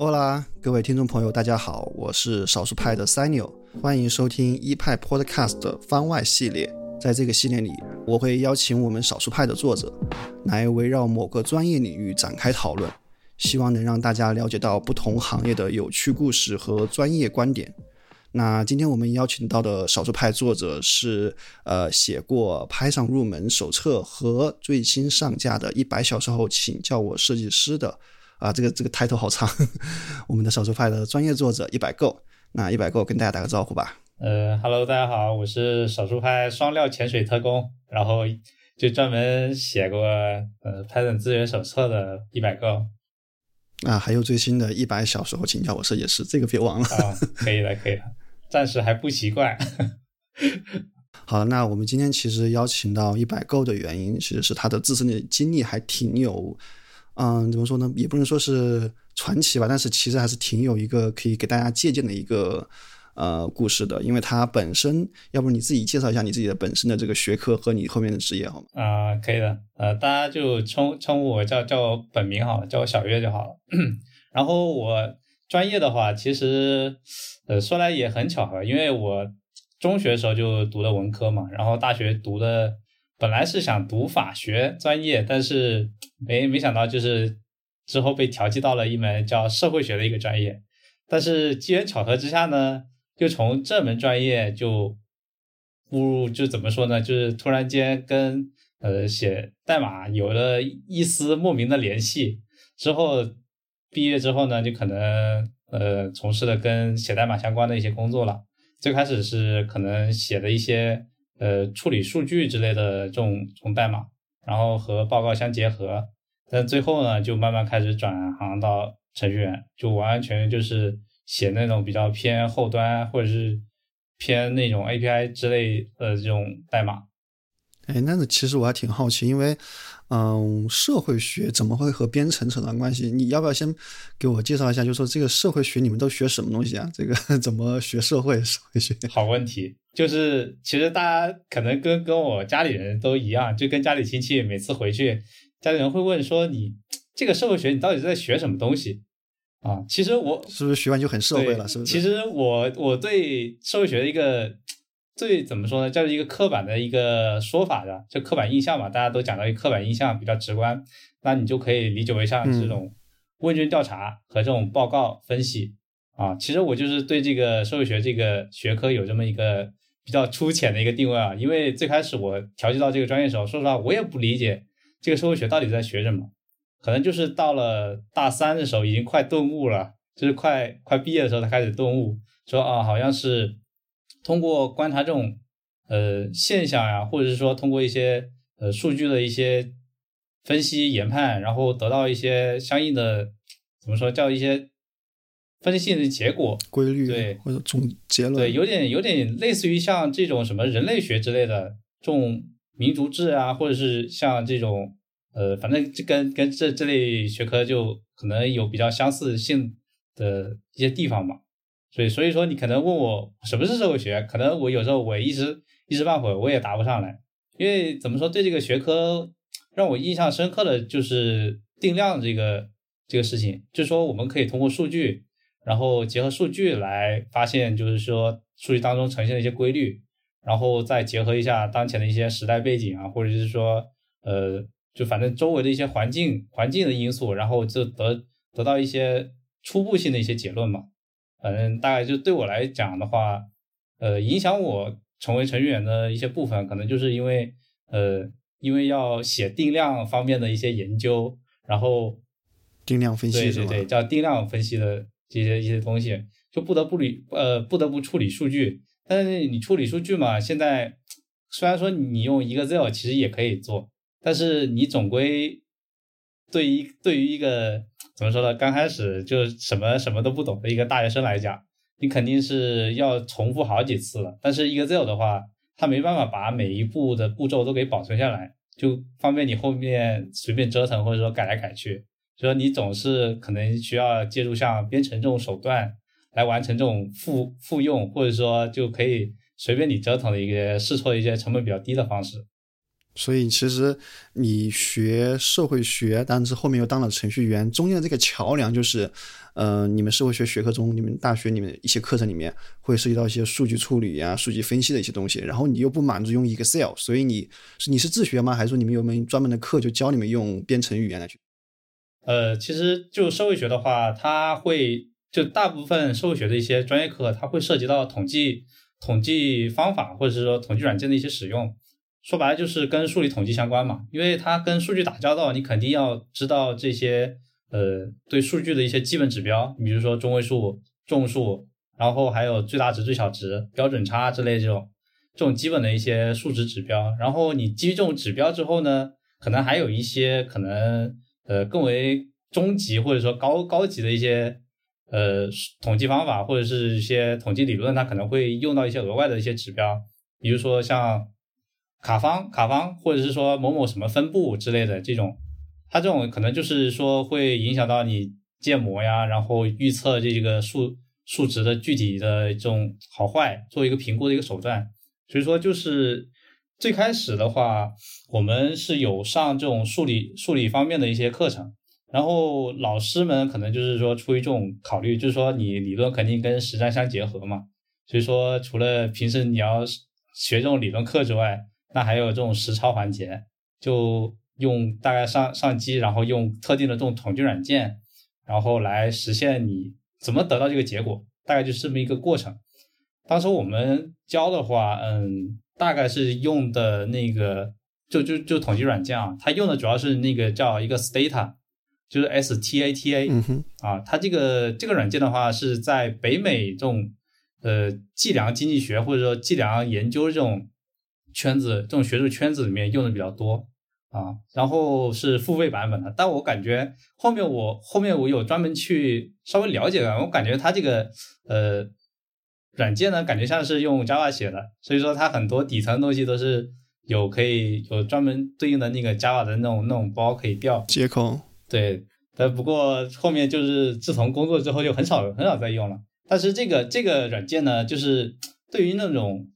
欧啦，各位听众朋友，大家好，我是少数派的 Sanio，欢迎收听一派 Podcast 的番外系列。在这个系列里，我会邀请我们少数派的作者来围绕某个专业领域展开讨论，希望能让大家了解到不同行业的有趣故事和专业观点。那今天我们邀请到的少数派作者是，呃，写过《拍上入门手册》和最新上架的一百小时后请叫我设计师的。啊，这个这个 title 好长，我们的少数派的专业作者一百够，那一百够跟大家打个招呼吧。呃，Hello，大家好，我是少数派双料潜水特工，然后就专门写过呃 Python 资源手册的一百个。啊，还有最新的一百小时候请教我设计师，这个别忘了。啊，可以了，可以了，暂时还不习惯。好，那我们今天其实邀请到一百够的原因，其实是他的自身的经历还挺有。嗯，怎么说呢？也不能说是传奇吧，但是其实还是挺有一个可以给大家借鉴的一个呃故事的。因为它本身，要不你自己介绍一下你自己的本身的这个学科和你后面的职业好吗？啊，可以的。呃，大家就称称呼我叫叫我本名好了，叫我小月就好了。然后我专业的话，其实呃说来也很巧合，因为我中学的时候就读的文科嘛，然后大学读的。本来是想读法学专业，但是没没想到就是之后被调剂到了一门叫社会学的一个专业，但是机缘巧合之下呢，就从这门专业就步入就怎么说呢，就是突然间跟呃写代码有了一丝莫名的联系。之后毕业之后呢，就可能呃从事了跟写代码相关的一些工作了。最开始是可能写的一些。呃，处理数据之类的这种这种代码，然后和报告相结合，但最后呢，就慢慢开始转行到程序员，就完完全全就是写那种比较偏后端或者是偏那种 API 之类的这种代码。哎，那个其实我还挺好奇，因为。嗯，社会学怎么会和编程扯上关系？你要不要先给我介绍一下？就说这个社会学你们都学什么东西啊？这个怎么学社会社会学？好问题，就是其实大家可能跟跟我家里人都一样，就跟家里亲戚每次回去，家里人会问说你这个社会学你到底在学什么东西啊？其实我是不是学完就很社会了？是不是？其实我我对社会学的一个。最怎么说呢？叫一个刻板的一个说法的，就刻板印象嘛，大家都讲到一个刻板印象比较直观，那你就可以理解为像这种问卷调查和这种报告分析啊。其实我就是对这个社会学这个学科有这么一个比较粗浅的一个定位啊。因为最开始我调剂到这个专业时候，说实话我也不理解这个社会学到底在学什么，可能就是到了大三的时候已经快顿悟了，就是快快毕业的时候才开始顿悟，说啊好像是。通过观察这种呃现象呀，或者是说通过一些呃数据的一些分析研判，然后得到一些相应的怎么说叫一些分析性的结果规律对或者总结论对有点有点类似于像这种什么人类学之类的这种民族志啊，或者是像这种呃反正这跟跟这这类学科就可能有比较相似性的一些地方嘛。所以，所以说你可能问我什么是社会学，可能我有时候我一时一时半会我也答不上来，因为怎么说，对这个学科让我印象深刻的就是定量这个这个事情，就是说我们可以通过数据，然后结合数据来发现，就是说数据当中呈现的一些规律，然后再结合一下当前的一些时代背景啊，或者是说呃，就反正周围的一些环境环境的因素，然后就得得到一些初步性的一些结论嘛。反正大概就对我来讲的话，呃，影响我成为程序员的一些部分，可能就是因为，呃，因为要写定量方面的一些研究，然后定量分析对对对，叫定量分析的这些一些东西，就不得不理呃不得不处理数据。但是你处理数据嘛，现在虽然说你用一个 Excel 其实也可以做，但是你总归对于对于一个。怎么说呢？刚开始就什么什么都不懂的一个大学生来讲，你肯定是要重复好几次了。但是 Excel 的话，它没办法把每一步的步骤都给保存下来，就方便你后面随便折腾或者说改来改去。所以说你总是可能需要借助像编程这种手段来完成这种复复用，或者说就可以随便你折腾的一个试错一些成本比较低的方式。所以其实你学社会学，但是后面又当了程序员，中间的这个桥梁就是，呃，你们社会学学科中，你们大学里面一些课程里面会涉及到一些数据处理呀、数据分析的一些东西，然后你又不满足用 Excel，所以你是你是自学吗？还是说你们有门专门的课就教你们用编程语言来去？呃，其实就社会学的话，它会就大部分社会学的一些专业课，它会涉及到统计、统计方法，或者是说统计软件的一些使用。说白了就是跟数理统计相关嘛，因为它跟数据打交道，你肯定要知道这些呃对数据的一些基本指标，你比如说中位数、众数，然后还有最大值、最小值、标准差之类这种这种基本的一些数值指标。然后你基于这种指标之后呢，可能还有一些可能呃更为中级或者说高高级的一些呃统计方法或者是一些统计理论，它可能会用到一些额外的一些指标，比如说像。卡方、卡方，或者是说某某什么分布之类的这种，它这种可能就是说会影响到你建模呀，然后预测这个数数值的具体的这种好坏，做一个评估的一个手段。所以说，就是最开始的话，我们是有上这种数理数理方面的一些课程，然后老师们可能就是说出于这种考虑，就是说你理论肯定跟实战相结合嘛。所以说，除了平时你要学这种理论课之外，那还有这种实操环节，就用大概上上机，然后用特定的这种统计软件，然后来实现你怎么得到这个结果，大概就是这么一个过程。当时我们教的话，嗯，大概是用的那个，就就就统计软件啊，它用的主要是那个叫一个 Stata，就是 S T A T A，嗯啊，它这个这个软件的话是在北美这种呃计量经济学或者说计量研究这种。圈子这种学术圈子里面用的比较多啊，然后是付费版本的，但我感觉后面我后面我有专门去稍微了解了，我感觉它这个呃软件呢，感觉像是用 Java 写的，所以说它很多底层东西都是有可以有专门对应的那个 Java 的那种那种包可以调接口。对，但不过后面就是自从工作之后就很少很少再用了。但是这个这个软件呢，就是对于那种。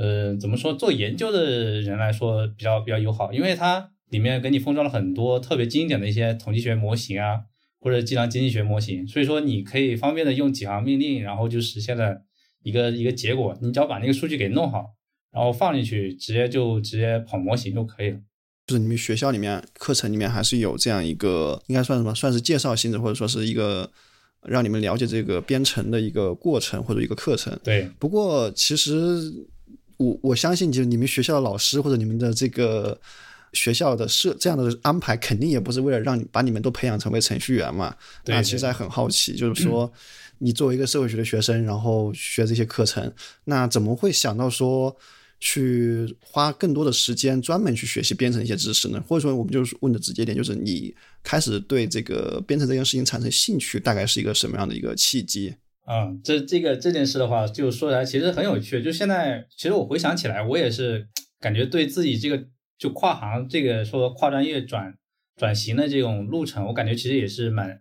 呃，怎么说？做研究的人来说比较比较友好，因为它里面给你封装了很多特别经典的一些统计学模型啊，或者计量经济学模型，所以说你可以方便的用几行命令，然后就实现了一个一个结果。你只要把那个数据给弄好，然后放进去，直接就直接跑模型就可以了。就是你们学校里面课程里面还是有这样一个，应该算什么？算是介绍性质，或者说是一个让你们了解这个编程的一个过程或者一个课程。对。不过其实。我我相信，就是你们学校的老师或者你们的这个学校的设这样的安排，肯定也不是为了让你把你们都培养成为程序员嘛。那其实还很好奇，就是说，你作为一个社会学的学生，然后学这些课程，那怎么会想到说去花更多的时间专门去学习编程一些知识呢？或者说，我们就是问的直接点，就是你开始对这个编程这件事情产生兴趣，大概是一个什么样的一个契机？嗯，这这个这件事的话，就说来其实很有趣。就现在，其实我回想起来，我也是感觉对自己这个就跨行这个说跨专业转转型的这种路程，我感觉其实也是蛮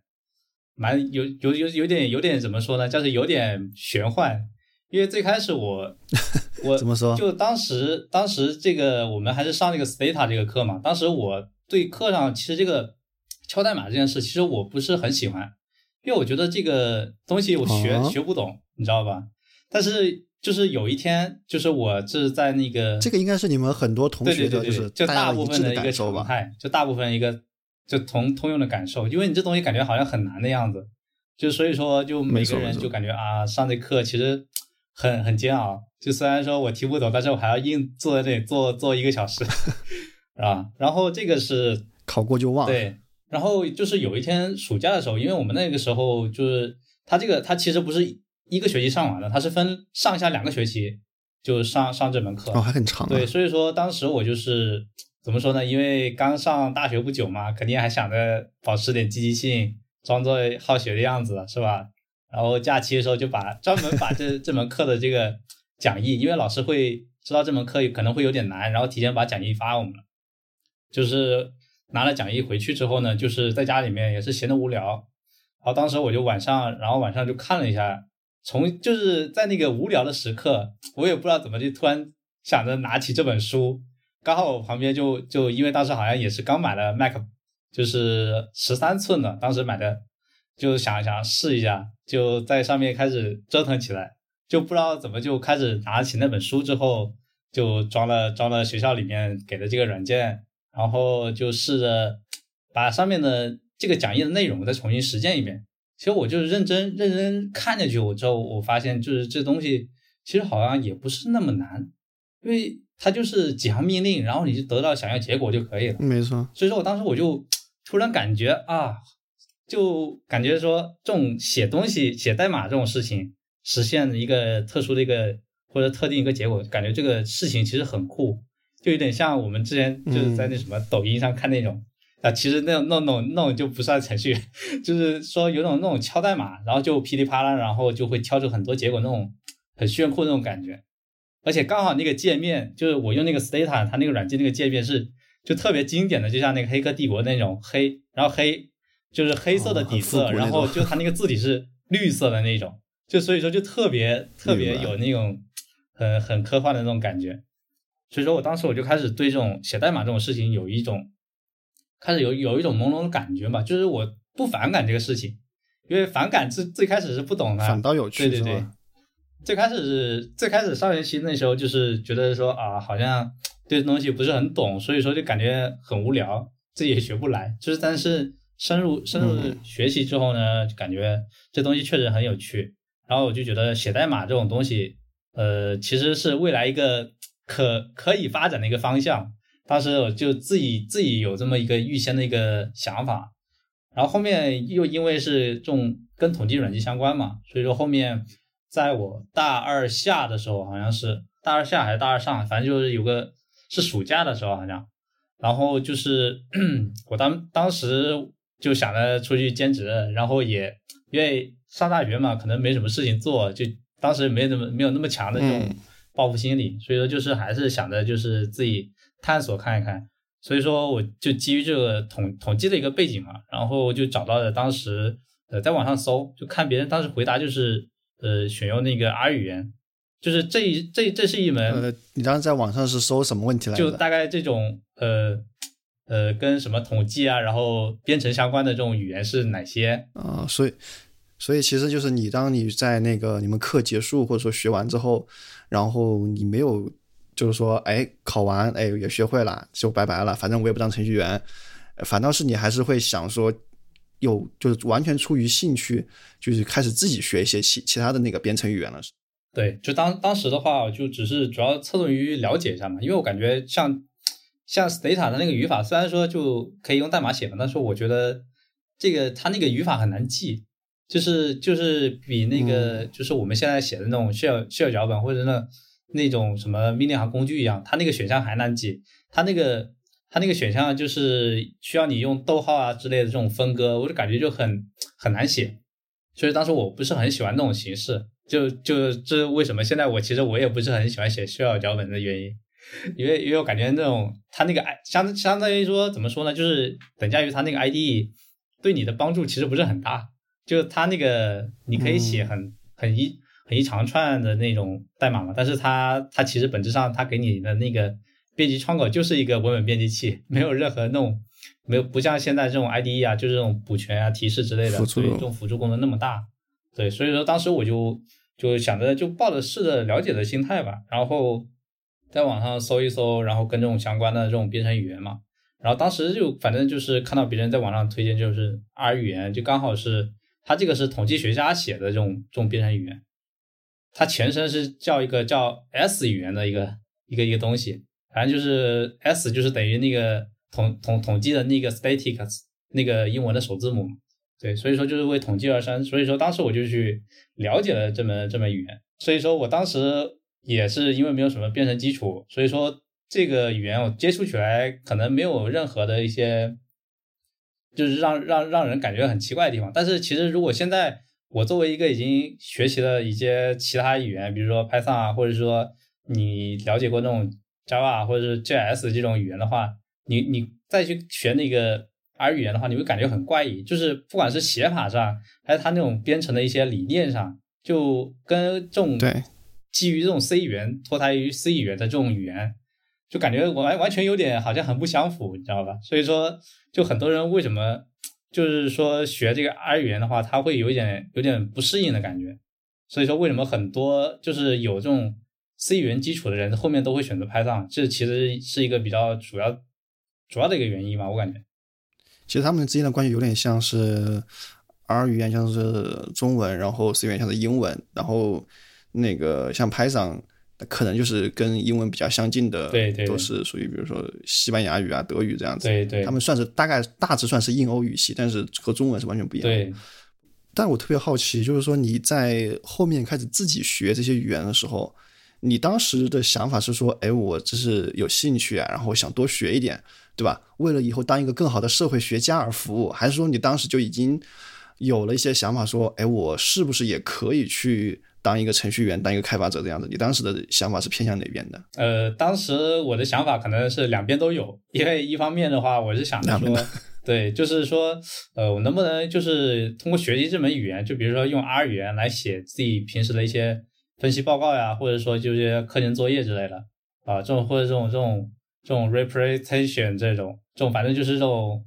蛮有有有有点有点怎么说呢？就是有点玄幻。因为最开始我 我怎么说？就当时当时这个我们还是上那个 Stata 这个课嘛。当时我对课上其实这个敲代码这件事，其实我不是很喜欢。因为我觉得这个东西我学学不懂，你知道吧？但是就是有一天，就是我是在那个这个应该是你们很多同学的就是就大部分的一个常态，就大部分一个就同通用的感受。因为你这东西感觉好像很难的样子，就所以说就每个人就感觉啊，上这课其实很很煎熬。就虽然说我听不懂，但是我还要硬坐在这里坐坐一个小时，是吧？然后这个是考过就忘对。然后就是有一天暑假的时候，因为我们那个时候就是他这个他其实不是一个学期上完的，他是分上下两个学期就上上这门课哦，还很长。对，所以说当时我就是怎么说呢？因为刚上大学不久嘛，肯定还想着保持点积极性，装作好学的样子，是吧？然后假期的时候就把专门把这这门课的这个讲义，因为老师会知道这门课可能会有点难，然后提前把讲义发我们了，就是。拿了讲义回去之后呢，就是在家里面也是闲得无聊，然后当时我就晚上，然后晚上就看了一下，从就是在那个无聊的时刻，我也不知道怎么就突然想着拿起这本书，刚好我旁边就就因为当时好像也是刚买了 Mac，就是十三寸的，当时买的，就想想试一下，就在上面开始折腾起来，就不知道怎么就开始拿起那本书之后，就装了装了学校里面给的这个软件，然后就试着把上面的这个讲义的内容再重新实践一遍。其实我就是认真认真看下去，我之后我发现就是这东西其实好像也不是那么难，因为它就是几行命令，然后你就得到想要结果就可以了。没错，所以说我当时我就 突然感觉啊，就感觉说这种写东西、写代码这种事情，实现一个特殊的一个或者特定一个结果，感觉这个事情其实很酷，就有点像我们之前就是在那什么抖音上看那种。啊，其实那种那种那种就不算程序，就是说有种那种敲代码，然后就噼里啪啦，然后就会敲出很多结果那种很炫酷那种感觉。而且刚好那个界面，就是我用那个 Stata，它那个软件那个界面是就特别经典的，就像那个《黑客帝国》那种黑，然后黑就是黑色的底色，然后就它那个字体是绿色的那种，就所以说就特别特别有那种很很科幻的那种感觉。所以说我当时我就开始对这种写代码这种事情有一种。开始有有一种朦胧的感觉嘛，就是我不反感这个事情，因为反感最最开始是不懂的，反倒有趣，对对对。最开始是最开始上学期那时候，就是觉得说啊，好像对这东西不是很懂，所以说就感觉很无聊，自己也学不来。就是但是深入深入学习之后呢，就感觉这东西确实很有趣。然后我就觉得写代码这种东西，呃，其实是未来一个可可以发展的一个方向。当时我就自己自己有这么一个预先的一个想法，然后后面又因为是这种跟统计软件相关嘛，所以说后面在我大二下的时候，好像是大二下还是大二上，反正就是有个是暑假的时候好像，然后就是 我当当时就想着出去兼职，然后也因为上大学嘛，可能没什么事情做，就当时没那么没有那么强的这种报复心理，所以说就是还是想着就是自己。探索看一看，所以说我就基于这个统统计的一个背景嘛，然后就找到了当时呃在网上搜，就看别人当时回答就是呃选用那个 R 语言，就是这一这这是一门呃你当时在网上是搜什么问题来就大概这种呃呃跟什么统计啊，然后编程相关的这种语言是哪些啊？所以所以其实就是你当你在那个你们课结束或者说学完之后，然后你没有。就是说，哎，考完，哎，也学会了，就拜拜了。反正我也不当程序员，反倒是你还是会想说，有就是完全出于兴趣，就是开始自己学一些其其他的那个编程语言了。对，就当当时的话，就只是主要侧重于了解一下嘛，因为我感觉像像 Stata 的那个语法，虽然说就可以用代码写嘛，但是我觉得这个它那个语法很难记，就是就是比那个就是我们现在写的那种 shell shell 脚本或者那。那种什么命令行工具一样，它那个选项还难记，它那个它那个选项就是需要你用逗号啊之类的这种分割，我就感觉就很很难写，所以当时我不是很喜欢那种形式，就就这为什么现在我其实我也不是很喜欢写需要脚本的原因，因为因为我感觉那种它那个 I 相相当于说怎么说呢，就是等价于它那个 ID 对你的帮助其实不是很大，就它那个你可以写很很一很。一长串的那种代码嘛，但是它它其实本质上它给你的那个编辑窗口就是一个文本编辑器，没有任何那种没有不像现在这种 IDE 啊，就是这种补全啊、提示之类的，所以这种辅助功能那么大。对，所以说当时我就就想着就抱着试着了解的心态吧，然后在网上搜一搜，然后跟这种相关的这种编程语言嘛，然后当时就反正就是看到别人在网上推荐就是 R 语言，就刚好是它这个是统计学家写的这种这种编程语言。它前身是叫一个叫 S 语言的一个一个一个东西，反正就是 S 就是等于那个统统统计的那个 statics 那个英文的首字母，对，所以说就是为统计而生。所以说当时我就去了解了这门这门语言。所以说我当时也是因为没有什么编程基础，所以说这个语言我接触起来可能没有任何的一些，就是让让让人感觉很奇怪的地方。但是其实如果现在我作为一个已经学习了一些其他语言，比如说 Python 啊，或者说你了解过那种 Java 或者是 JS 这种语言的话，你你再去学那个 R 语言的话，你会感觉很怪异。就是不管是写法上，还是它那种编程的一些理念上，就跟这种对基于这种 C 语言脱胎于 C 语言的这种语言，就感觉完完全有点好像很不相符，你知道吧？所以说，就很多人为什么 就是说学这个 R 语言的话，他会有一点有点不适应的感觉。所以说，为什么很多就是有这种 C 语言基础的人，后面都会选择 Python？这其实是一个比较主要主要的一个原因吧，我感觉。其实他们之间的关系有点像是 R 语言像是中文，然后 C 语言像是英文，然后那个像 Python 可能就是跟英文比较相近的，对对，都是属于比如说西班牙语啊、德语这样子。对对，他们算是大概大致算是印欧语系，但是和中文是完全不一样。对。但我特别好奇，就是说你在后面开始自己学这些语言的时候，你当时的想法是说，哎，我这是有兴趣啊，然后想多学一点。对吧？为了以后当一个更好的社会学家而服务，还是说你当时就已经有了一些想法，说，哎，我是不是也可以去当一个程序员，当一个开发者这样子？你当时的想法是偏向哪边的？呃，当时我的想法可能是两边都有，因为一方面的话，我是想着说，对，就是说，呃，我能不能就是通过学习这门语言，就比如说用 R 语言来写自己平时的一些分析报告呀，或者说就是课前作业之类的啊，这种或者这种这种。这种 representation 这种这种反正就是这种，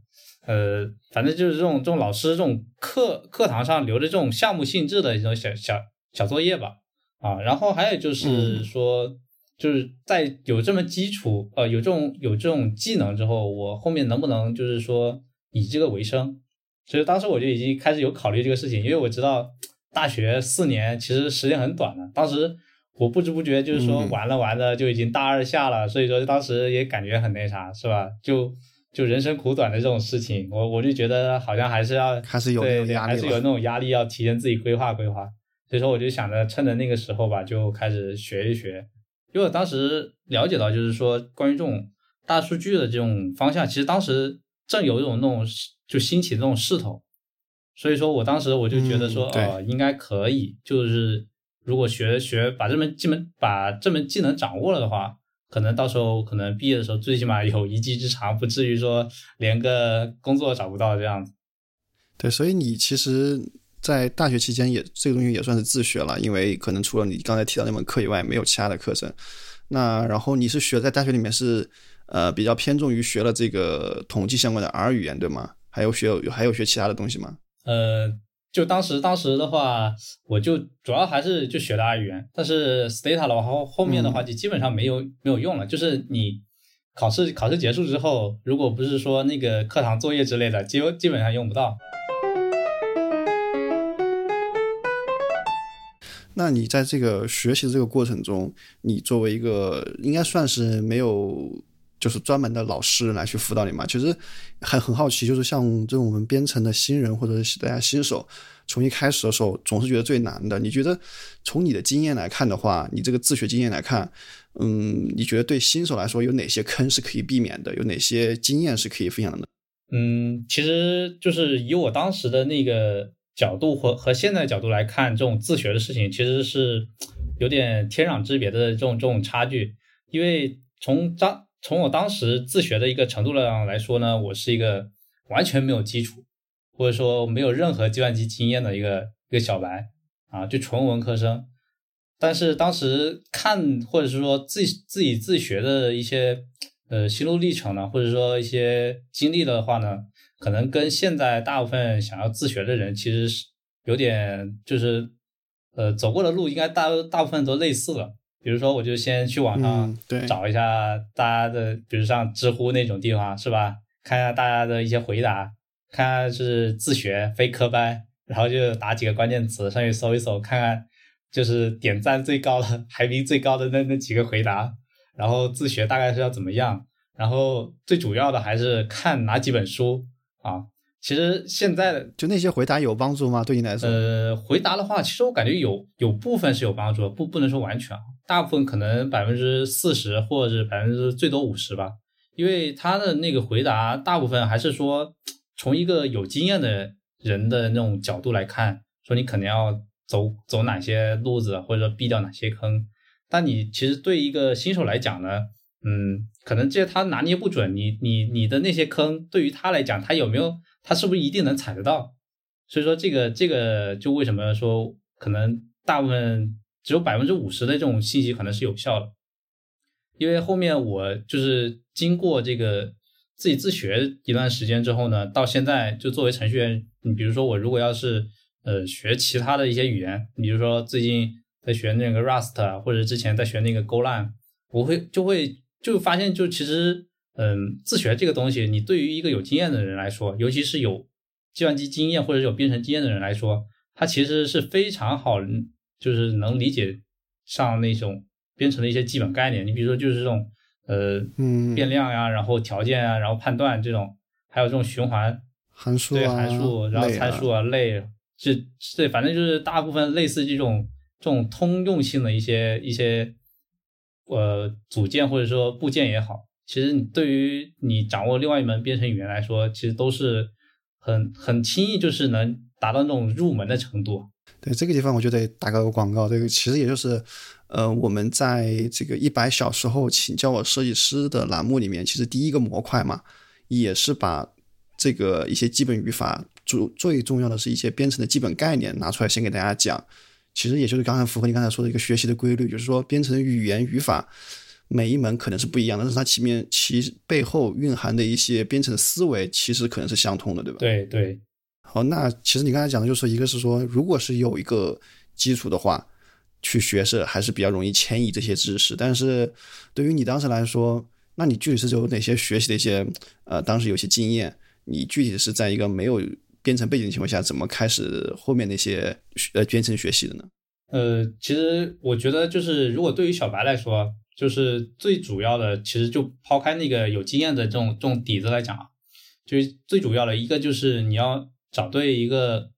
呃，反正就是这种这种老师这种课课堂上留的这种项目性质的一种小小小作业吧，啊，然后还有就是说，就是在有这么基础，呃，有这种有这种技能之后，我后面能不能就是说以这个为生？所以当时我就已经开始有考虑这个事情，因为我知道大学四年其实时间很短了，当时。我不知不觉就是说玩了玩的就已经大二下了，所以说当时也感觉很那啥，是吧？就就人生苦短的这种事情，我我就觉得好像还是要还是有对还是有那种压力，要提前自己规划规划。所以说我就想着趁着那个时候吧，就开始学一学。因为我当时了解到，就是说关于这种大数据的这种方向，其实当时正有一种那种就兴起的那种势头，所以说我当时我就觉得说，哦，应该可以，就是。如果学学把这门技能把这门技能掌握了的话，可能到时候可能毕业的时候最起码有一技之长，不至于说连个工作找不到这样子。对，所以你其实，在大学期间也这个东西也算是自学了，因为可能除了你刚才提到那门课以外，没有其他的课程。那然后你是学在大学里面是呃比较偏重于学了这个统计相关的 R 语言对吗？还有学有还有学其他的东西吗？呃。就当时，当时的话，我就主要还是就学的 R 语言，但是 Stata 的话后后面的话就基本上没有没有用了。就是你考试考试结束之后，如果不是说那个课堂作业之类的，基基本上用不到。那你在这个学习的这个过程中，你作为一个应该算是没有。就是专门的老师来去辅导你嘛，其实很很好奇，就是像这种我们编程的新人或者是大家新手，从一开始的时候总是觉得最难的。你觉得从你的经验来看的话，你这个自学经验来看，嗯，你觉得对新手来说有哪些坑是可以避免的？有哪些经验是可以分享的呢？嗯，其实就是以我当时的那个角度或和现在角度来看，这种自学的事情其实是有点天壤之别的这种这种差距，因为从当。从我当时自学的一个程度上来说呢，我是一个完全没有基础，或者说没有任何计算机经验的一个一个小白啊，就纯文科生。但是当时看或者是说自自己自学的一些呃心路历程呢，或者说一些经历的话呢，可能跟现在大部分想要自学的人其实是有点就是呃走过的路应该大大部分都类似了。比如说，我就先去网上找一下大家的，比如像知乎那种地方，是吧？看一下大家的一些回答，看看是自学非科班，然后就打几个关键词上去搜一搜，看看就是点赞最高的、排名最高的那那几个回答，然后自学大概是要怎么样？然后最主要的还是看哪几本书啊。其实现在的就那些回答有帮助吗？对你来说？呃，回答的话，其实我感觉有有部分是有帮助，不不能说完全，大部分可能百分之四十或者是百分之最多五十吧。因为他的那个回答，大部分还是说从一个有经验的人的那种角度来看，说你可能要走走哪些路子，或者说避掉哪些坑。但你其实对一个新手来讲呢，嗯，可能这些他拿捏不准，你你你的那些坑，对于他来讲，他有没有？他是不是一定能踩得到？所以说这个这个就为什么说可能大部分只有百分之五十的这种信息可能是有效的。因为后面我就是经过这个自己自学一段时间之后呢，到现在就作为程序员，你比如说我如果要是呃学其他的一些语言，比如说最近在学那个 Rust，或者之前在学那个 Golang，我会就会就发现就其实嗯自学这个东西，你对于一个有经验的人来说，尤其是有计算机经验或者有编程经验的人来说，它其实是非常好，就是能理解上那种。编程的一些基本概念，你比如说就是这种呃，嗯，变量呀，然后条件啊，然后判断这种，还有这种循环函数对函数，然后参数啊类，这对，反正就是大部分类似这种这种通用性的一些一些呃组件或者说部件也好，其实你对于你掌握另外一门编程语言来说，其实都是很很轻易就是能达到那种入门的程度。对这个地方，我就得打个广告。这个其实也就是，呃，我们在这个一百小时后请教我设计师的栏目里面，其实第一个模块嘛，也是把这个一些基本语法，主最重要的是一些编程的基本概念拿出来先给大家讲。其实也就是刚才符合你刚才说的一个学习的规律，就是说编程语言语法每一门可能是不一样的，但是它前面其背后蕴含的一些编程思维，其实可能是相通的，对吧？对对。好，那其实你刚才讲的，就是一个是说，如果是有一个基础的话，去学是还是比较容易迁移这些知识。但是对于你当时来说，那你具体是有哪些学习的一些呃，当时有些经验？你具体是在一个没有编程背景的情况下，怎么开始后面那些呃编程学习的呢？呃，其实我觉得就是，如果对于小白来说，就是最主要的，其实就抛开那个有经验的这种这种底子来讲啊，就是最主要的一个就是你要。找对一个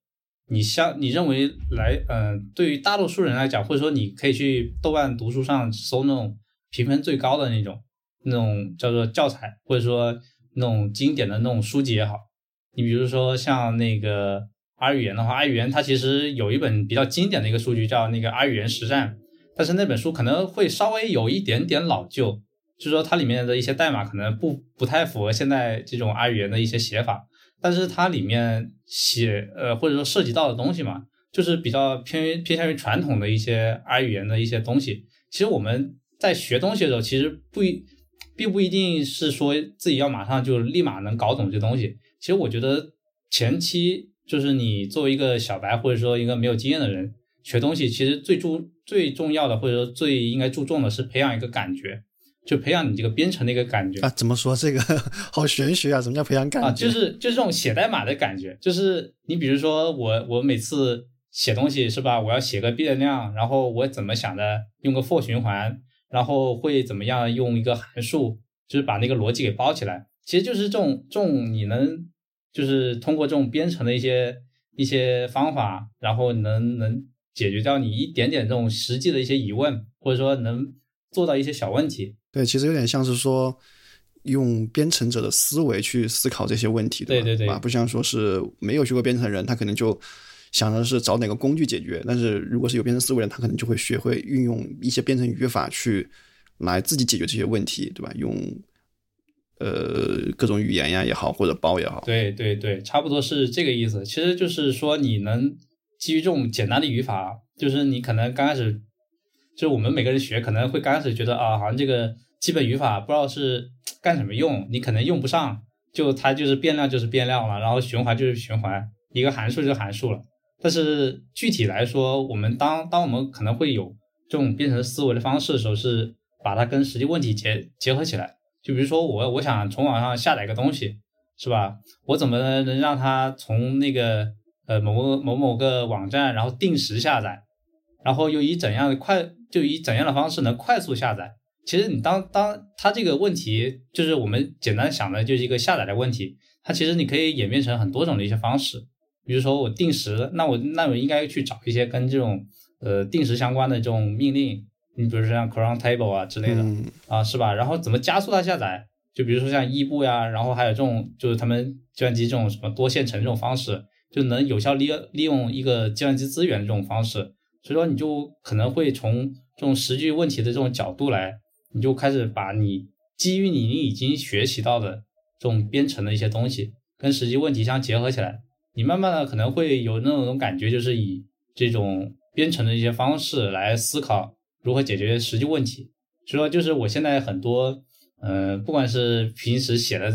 你相你认为来，嗯，对于大多数人来讲，或者说你可以去豆瓣读书上搜那种评分最高的那种那种叫做教材，或者说那种经典的那种书籍也好。你比如说像那个 R 语言的话，R 语言它其实有一本比较经典的一个数据叫那个 R 语言实战，但是那本书可能会稍微有一点点老旧，就是说它里面的一些代码可能不不太符合现在这种 R 语言的一些写法。但是它里面写呃或者说涉及到的东西嘛，就是比较偏偏向于传统的一些 R 语言的一些东西。其实我们在学东西的时候，其实不一并不一定是说自己要马上就立马能搞懂这东西。其实我觉得前期就是你作为一个小白或者说一个没有经验的人学东西，其实最注最重要的或者说最应该注重的是培养一个感觉。就培养你这个编程的一个感觉啊？怎么说这个 好玄学啊？什么叫培养感觉？啊，就是就是这种写代码的感觉。就是你比如说我我每次写东西是吧？我要写个变量，然后我怎么想的？用个 for 循环，然后会怎么样？用一个函数，就是把那个逻辑给包起来。其实就是这种这种你能就是通过这种编程的一些一些方法，然后能能解决掉你一点点这种实际的一些疑问，或者说能做到一些小问题。对，其实有点像是说，用编程者的思维去思考这些问题，对对对，啊，不像说是没有学过编程的人，他可能就想的是找哪个工具解决。但是如果是有编程思维的人，他可能就会学会运用一些编程语法去来自己解决这些问题，对吧？用呃各种语言呀也好，或者包也好，对对对，差不多是这个意思。其实就是说，你能基于这种简单的语法，就是你可能刚开始，就是我们每个人学可能会刚开始觉得啊，好像这个。基本语法不知道是干什么用，你可能用不上，就它就是变量就是变量了，然后循环就是循环，一个函数就是函数了。但是具体来说，我们当当我们可能会有这种编程思维的方式的时候，是把它跟实际问题结结合起来。就比如说我我想从网上下载个东西，是吧？我怎么能让它从那个呃某某某个网站，然后定时下载，然后又以怎样的快就以怎样的方式能快速下载？其实你当当它这个问题，就是我们简单想的就是一个下载的问题，它其实你可以演变成很多种的一些方式。比如说我定时，那我那我应该去找一些跟这种呃定时相关的这种命令，你比如说像 cron table 啊之类的啊，是吧？然后怎么加速它下载？就比如说像异步呀，然后还有这种就是他们计算机这种什么多线程这种方式，就能有效利利用一个计算机资源的这种方式。所以说你就可能会从这种实际问题的这种角度来。你就开始把你基于你已经学习到的这种编程的一些东西跟实际问题相结合起来，你慢慢的可能会有那种感觉，就是以这种编程的一些方式来思考如何解决实际问题。所以说就是我现在很多，呃，不管是平时写的，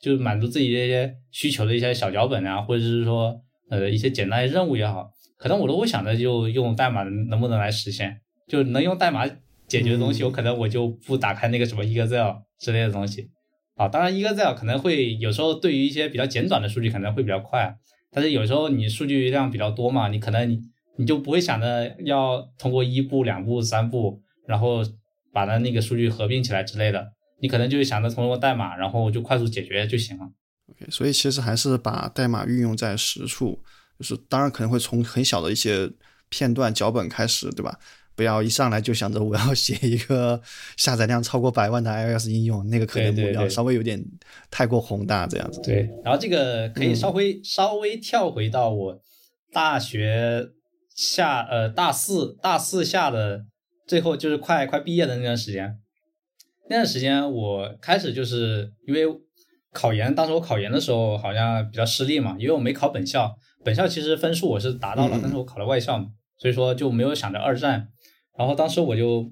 就是满足自己这些需求的一些小脚本啊，或者是说呃一些简单的任务也好，可能我都会想着就用代码能不能来实现，就能用代码解决的东西，我可能我就不打开那个什么 Excel 之类的东西。啊，当然，Excel 可能会有时候对于一些比较简短的数据可能会比较快，但是有时候你数据量比较多嘛，你可能你你就不会想着要通过一步、两步、三步，然后把它那个数据合并起来之类的，你可能就想着通过代码，然后就快速解决就行了。OK，所以其实还是把代码运用在实处，就是当然可能会从很小的一些片段脚本开始，对吧？不要一上来就想着我要写一个下载量超过百万的 iOS 应用，那个可能目标稍微有点太过宏大，这样子。对，然后这个可以稍微稍微跳回到我大学下呃大四大四下的最后，就是快快毕业的那段时间。那段时间我开始就是因为考研，当时我考研的时候好像比较失利嘛，因为我没考本校，本校其实分数我是达到了，但是我考了外校嘛，所以说就没有想着二战。然后当时我就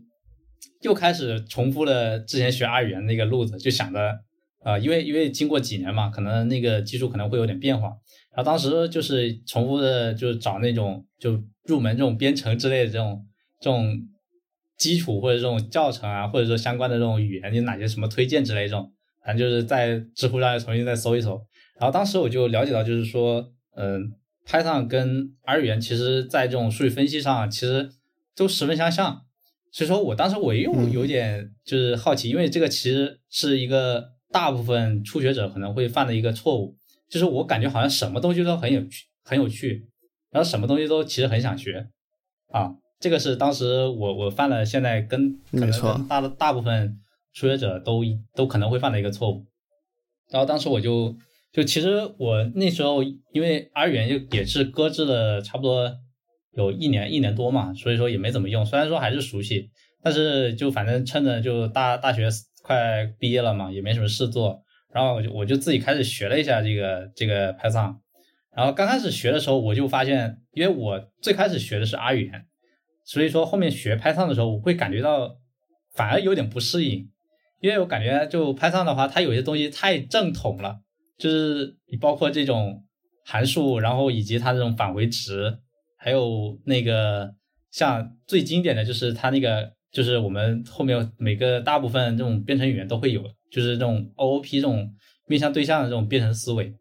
又开始重复了之前学 R 语言那个路子，就想着，呃，因为因为经过几年嘛，可能那个技术可能会有点变化。然后当时就是重复的，就是找那种就入门这种编程之类的这种这种基础或者这种教程啊，或者说相关的这种语言有哪些什么推荐之类这种，反正就是在知乎上重新再搜一搜。然后当时我就了解到，就是说，嗯，Python 跟 R 语言其实在这种数据分析上其实。都十分相像，所以说我当时我又有点就是好奇，因为这个其实是一个大部分初学者可能会犯的一个错误，就是我感觉好像什么东西都很有趣，很有趣，然后什么东西都其实很想学。啊，这个是当时我我犯了现在跟可能跟大大部分初学者都都可能会犯的一个错误，然后当时我就就其实我那时候因为 R 语言就也是搁置了差不多。有一年一年多嘛，所以说也没怎么用。虽然说还是熟悉，但是就反正趁着就大大学快毕业了嘛，也没什么事做，然后我就我就自己开始学了一下这个这个 Python。然后刚开始学的时候，我就发现，因为我最开始学的是 R 语言，所以说后面学 Python 的时候，我会感觉到反而有点不适应，因为我感觉就 Python 的话，它有些东西太正统了，就是你包括这种函数，然后以及它这种返回值。还有那个像最经典的就是它那个，就是我们后面每个大部分这种编程语言都会有，就是这种 OOP 这种面向对象的这种编程思维。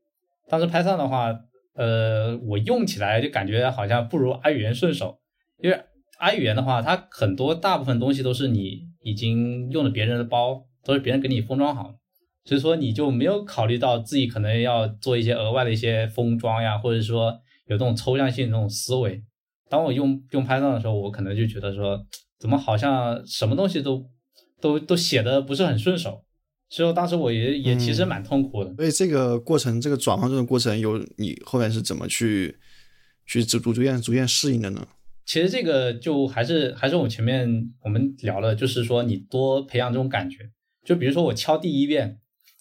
当时 Python 的话，呃，我用起来就感觉好像不如 R 语言顺手，因为 R 语言的话，它很多大部分东西都是你已经用了别人的包，都是别人给你封装好，所以说你就没有考虑到自己可能要做一些额外的一些封装呀，或者说。有这种抽象性这种思维，当我用用 Python 的时候，我可能就觉得说，怎么好像什么东西都都都写的不是很顺手，所以当时我也也其实蛮痛苦的。所以这个过程，这个转换这个过程，有你后面是怎么去去逐逐渐逐渐适应的呢？其实这个就还是还是我前面我们聊了，就是说你多培养这种感觉，就比如说我敲第一遍。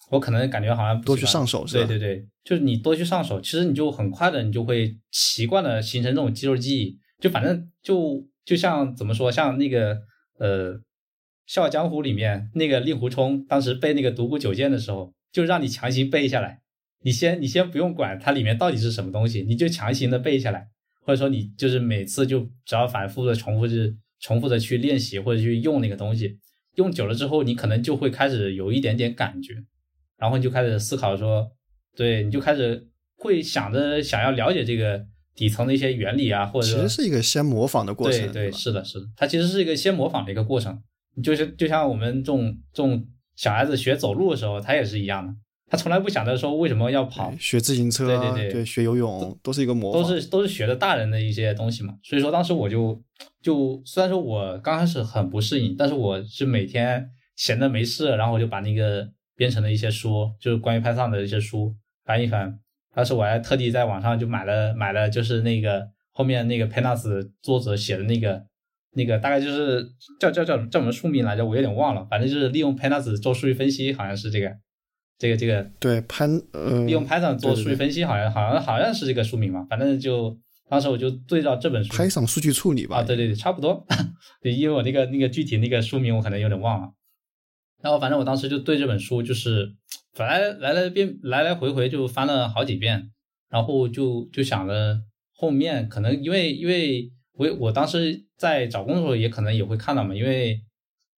我可能感觉好像多去上手是吧，对对对，就是你多去上手，其实你就很快的，你就会习惯的形成这种肌肉记忆。就反正就就像怎么说，像那个呃《笑傲江湖》里面那个令狐冲，当时背那个独孤九剑的时候，就让你强行背下来。你先你先不用管它里面到底是什么东西，你就强行的背下来，或者说你就是每次就只要反复的重复是重复的去练习或者去用那个东西，用久了之后，你可能就会开始有一点点感觉。然后你就开始思考说，对，你就开始会想着想要了解这个底层的一些原理啊，或者其实是一个先模仿的过程。对对，是的，是的，它其实是一个先模仿的一个过程。就是就像我们这种这种小孩子学走路的时候，他也是一样的，他从来不想着说为什么要跑。学自行车，对对对，学游泳都是一个模仿，都是都是学的大人的一些东西嘛。所以说当时我就就虽然说我刚开始很不适应，但是我是每天闲着没事，然后我就把那个。编程的一些书，就是关于 Python 的一些书，翻一翻。当时我还特地在网上就买了买了，就是那个后面那个 Pandas 作者写的那个那个，大概就是叫叫叫叫什么书名来着，我有点忘了。反正就是利用 Pandas 做数据分析，好像是这个这个这个。对，潘呃，利用 Python 做数据分析，好像好像好像是这个书名嘛。反正就当时我就对照这本书，Python 数据处理吧。啊，对对对，差不多。因为我那个那个具体那个书名我可能有点忘了。然后反正我当时就对这本书就是，反正来来变来来回回就翻了好几遍，然后就就想着后面可能因为因为我我当时在找工作也可能也会看到嘛，因为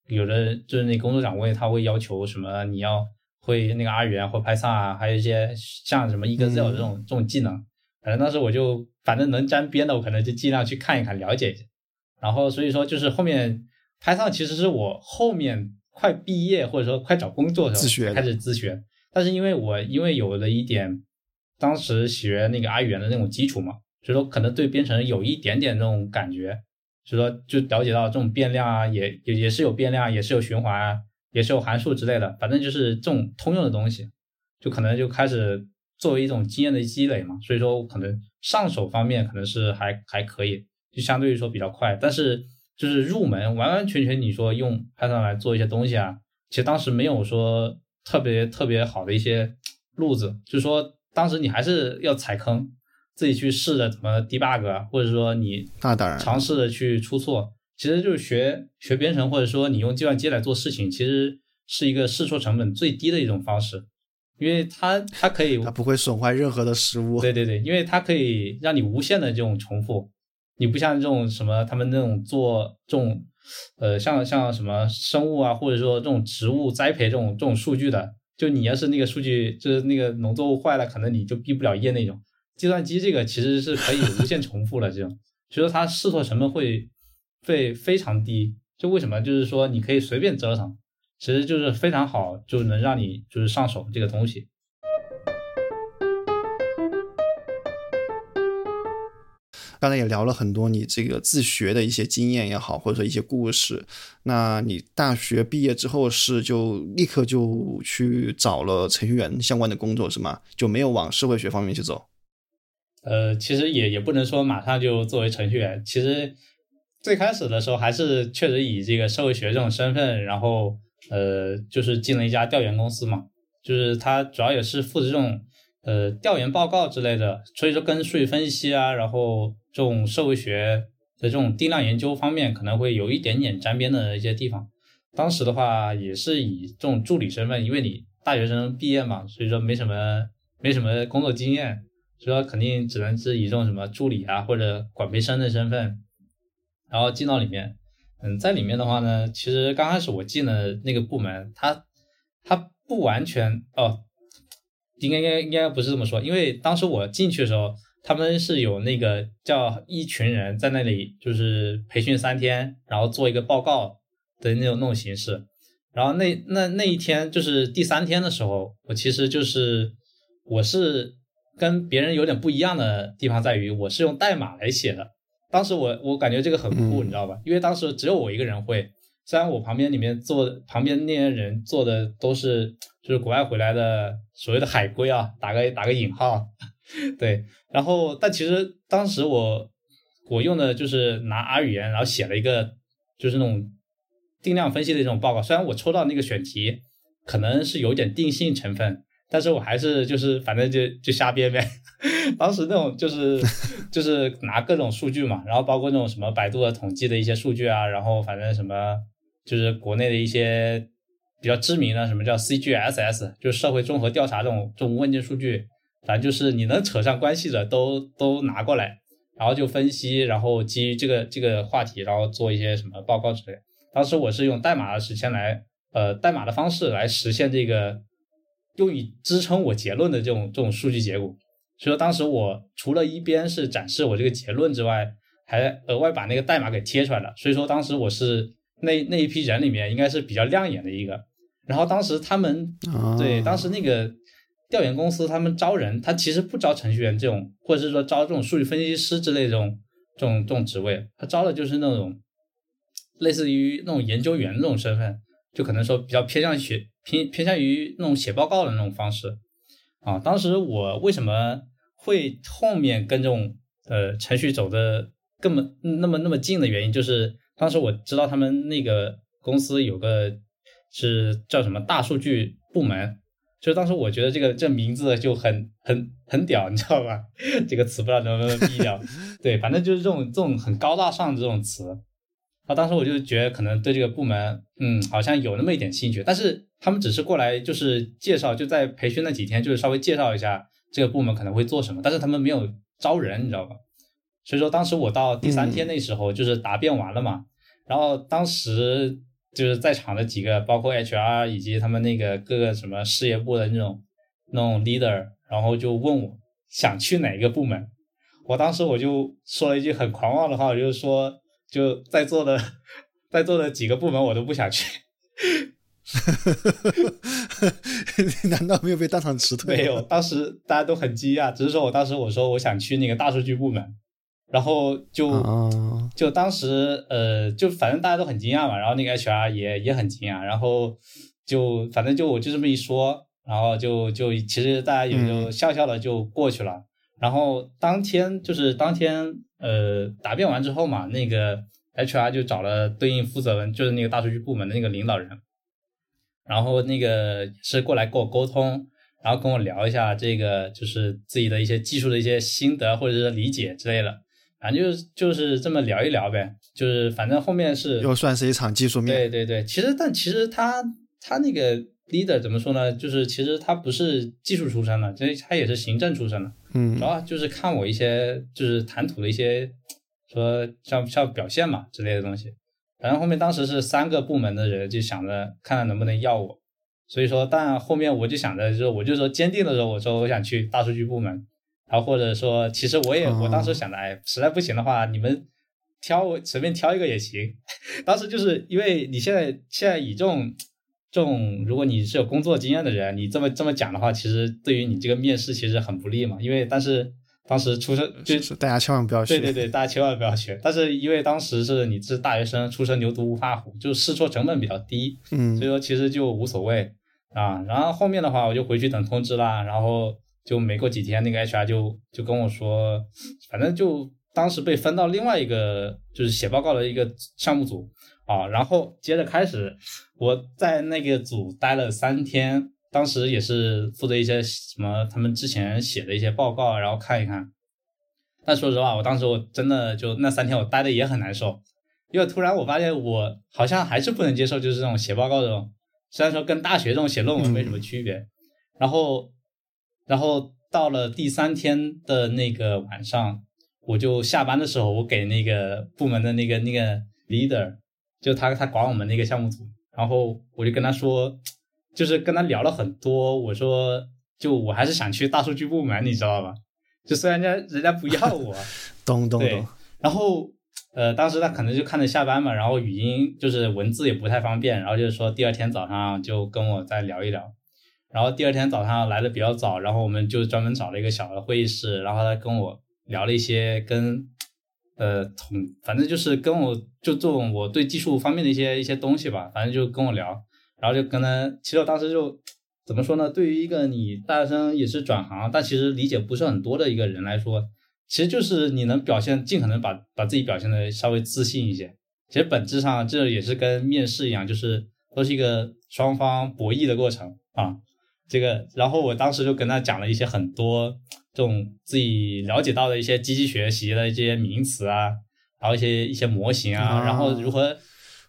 有的就是那工作岗位他会要求什么你要会那个 R 语言或 Python 啊，还有一些像什么 Excel 这种这种技能。反正当时我就反正能沾边的我可能就尽量去看一看了解一下。然后所以说就是后面 Python 其实是我后面。快毕业或者说快找工作的时候开始自学，但是因为我因为有了一点当时学那个阿语言的那种基础嘛，所以说可能对编程有一点点那种感觉，所以说就了解到这种变量啊，也也也是有变量，也是有循环啊，也是有函数之类的，反正就是这种通用的东西，就可能就开始作为一种经验的积累嘛，所以说可能上手方面可能是还还可以，就相对于说比较快，但是。就是入门完完全全，你说用 Python 来做一些东西啊，其实当时没有说特别特别好的一些路子，就是说当时你还是要踩坑，自己去试着怎么 debug，或者说你那当然尝试着去出错，其实就是学学编程，或者说你用计算机来做事情，其实是一个试错成本最低的一种方式，因为它它可以它不会损坏任何的实物，对对对，因为它可以让你无限的这种重复。你不像这种什么，他们那种做这种，呃，像像什么生物啊，或者说这种植物栽培这种这种数据的，就你要是那个数据就是那个农作物坏了，可能你就毕不了业那种。计算机这个其实是可以无限重复了，这种，所以说它试错成本会会非常低。就为什么就是说你可以随便折腾，其实就是非常好，就能让你就是上手这个东西。刚才也聊了很多你这个自学的一些经验也好，或者说一些故事。那你大学毕业之后是就立刻就去找了程序员相关的工作是吗？就没有往社会学方面去走？呃，其实也也不能说马上就作为程序员。其实最开始的时候还是确实以这个社会学这种身份，然后呃，就是进了一家调研公司嘛，就是他主要也是负责这种呃调研报告之类的，所以说跟数据分析啊，然后。这种社会学的这种定量研究方面可能会有一点点沾边的一些地方。当时的话也是以这种助理身份，因为你大学生毕业嘛，所以说没什么没什么工作经验，所以说肯定只能是以这种什么助理啊或者管培生的身份，然后进到里面。嗯，在里面的话呢，其实刚开始我进的那个部门，它它不完全哦，应该应该应该不是这么说，因为当时我进去的时候。他们是有那个叫一群人在那里，就是培训三天，然后做一个报告的那种那种形式。然后那那那一天就是第三天的时候，我其实就是我是跟别人有点不一样的地方在于，我是用代码来写的。当时我我感觉这个很酷，你知道吧？因为当时只有我一个人会，虽然我旁边里面坐旁边那些人做的都是就是国外回来的所谓的海归啊，打个打个引号。对，然后但其实当时我我用的就是拿 R 语言，然后写了一个就是那种定量分析的这种报告。虽然我抽到那个选题可能是有点定性成分，但是我还是就是反正就就瞎编呗。当时那种就是就是拿各种数据嘛，然后包括那种什么百度的统计的一些数据啊，然后反正什么就是国内的一些比较知名的什么叫 CGSS，就是社会综合调查这种这种问卷数据。反正就是你能扯上关系的都都拿过来，然后就分析，然后基于这个这个话题，然后做一些什么报告之类。当时我是用代码的实现来，呃，代码的方式来实现这个，用以支撑我结论的这种这种数据结果。所以说当时我除了一边是展示我这个结论之外，还额外把那个代码给贴出来了。所以说当时我是那那一批人里面应该是比较亮眼的一个。然后当时他们对当时那个。调研公司他们招人，他其实不招程序员这种，或者是说招这种数据分析师之类这种这种这种职位，他招的就是那种类似于那种研究员那种身份，就可能说比较偏向写偏偏向于那种写报告的那种方式啊。当时我为什么会后面跟这种呃程序走的根本那么那么近的原因，就是当时我知道他们那个公司有个是叫什么大数据部门。就是当时我觉得这个这名字就很很很屌，你知道吧？这个词不知道能不能毙掉。对，反正就是这种这种很高大上的这种词。啊，当时我就觉得可能对这个部门，嗯，好像有那么一点兴趣。但是他们只是过来就是介绍，就在培训那几天，就是稍微介绍一下这个部门可能会做什么。但是他们没有招人，你知道吧？所以说当时我到第三天那时候就是答辩完了嘛，然后当时。就是在场的几个，包括 HR 以及他们那个各个什么事业部的那种那种 leader，然后就问我想去哪个部门。我当时我就说了一句很狂妄的话，我就是说就在座的在座的几个部门我都不想去。难道没有被当场辞退？没有，当时大家都很惊讶，只是说我当时我说我想去那个大数据部门。然后就就当时呃，就反正大家都很惊讶嘛，然后那个 HR 也也很惊讶，然后就反正就我就这么一说，然后就就其实大家也就笑笑的就过去了。然后当天就是当天呃答辩完之后嘛，那个 HR 就找了对应负责人，就是那个大数据部门的那个领导人，然后那个是过来跟我沟通，然后跟我聊一下这个就是自己的一些技术的一些心得或者是理解之类的。反正就是就是这么聊一聊呗，就是反正后面是又算是一场技术面。对对对，其实但其实他他那个 leader 怎么说呢？就是其实他不是技术出身的，其实他也是行政出身的。嗯，主要就是看我一些就是谈吐的一些说像像表现嘛之类的东西。反正后面当时是三个部门的人就想着看看能不能要我，所以说但后面我就想着就是我就说坚定的时候我说我想去大数据部门。然后或者说，其实我也我当时想的，哎，实在不行的话，你们挑随便挑一个也行。当时就是因为你现在现在以这种这种，如果你是有工作经验的人，你这么这么讲的话，其实对于你这个面试其实很不利嘛。因为但是当时出生就是大家千万不要学，对对对，大家千万不要学。但是因为当时是你是大学生，初生牛犊不怕虎，就试错成本比较低，嗯，所以说其实就无所谓啊。然后后面的话，我就回去等通知啦，然后。就没过几天，那个 HR 就就跟我说，反正就当时被分到另外一个就是写报告的一个项目组啊，然后接着开始我在那个组待了三天，当时也是负责一些什么他们之前写的一些报告，然后看一看。但说实话，我当时我真的就那三天我待的也很难受，因为突然我发现我好像还是不能接受就是这种写报告这种，虽然说跟大学这种写论文没什么区别，然后。然后到了第三天的那个晚上，我就下班的时候，我给那个部门的那个那个 leader，就他他管我们那个项目组，然后我就跟他说，就是跟他聊了很多，我说就我还是想去大数据部门，你知道吧？就虽然人家人家不要我，懂懂懂。然后呃，当时他可能就看着下班嘛，然后语音就是文字也不太方便，然后就是说第二天早上就跟我再聊一聊。然后第二天早上来的比较早，然后我们就专门找了一个小的会议室，然后他跟我聊了一些跟，呃，同反正就是跟我就这种我对技术方面的一些一些东西吧，反正就跟我聊，然后就跟他，其实我当时就怎么说呢？对于一个你大学生也是转行，但其实理解不是很多的一个人来说，其实就是你能表现尽可能把把自己表现的稍微自信一些。其实本质上这也是跟面试一样，就是都是一个双方博弈的过程啊。这个，然后我当时就跟他讲了一些很多这种自己了解到的一些机器学习的一些名词啊，然后一些一些模型啊，然后如何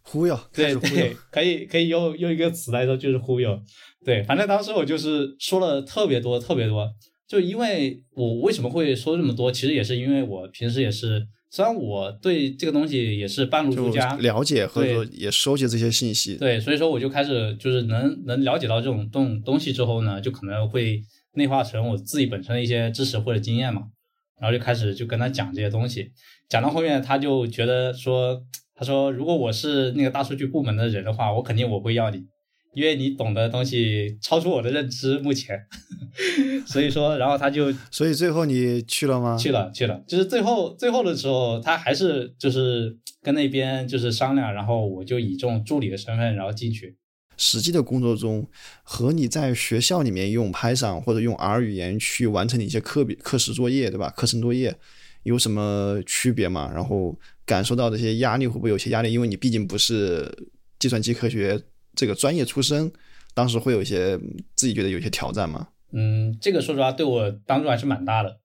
忽悠，对对，可以可以用用一个词来说就是忽悠，对，反正当时我就是说了特别多特别多，就因为我为什么会说这么多，其实也是因为我平时也是。虽然我对这个东西也是半路出家，了解或者也收集这些信息，对，所以说我就开始就是能能了解到这种东东西之后呢，就可能会内化成我自己本身的一些知识或者经验嘛，然后就开始就跟他讲这些东西，讲到后面他就觉得说，他说如果我是那个大数据部门的人的话，我肯定我会要你。因为你懂的东西超出我的认知，目前，所以说，然后他就，所以最后你去了吗？去了，去了。就是最后最后的时候，他还是就是跟那边就是商量，然后我就以这种助理的身份，然后进去。实际的工作中，和你在学校里面用 Python 或者用 R 语言去完成你一些课比课时作业，对吧？课程作业有什么区别吗？然后感受到这些压力会不会有些压力？因为你毕竟不是计算机科学。这个专业出身，当时会有一些自己觉得有些挑战吗？嗯，这个说实话对我帮助还是蛮大的，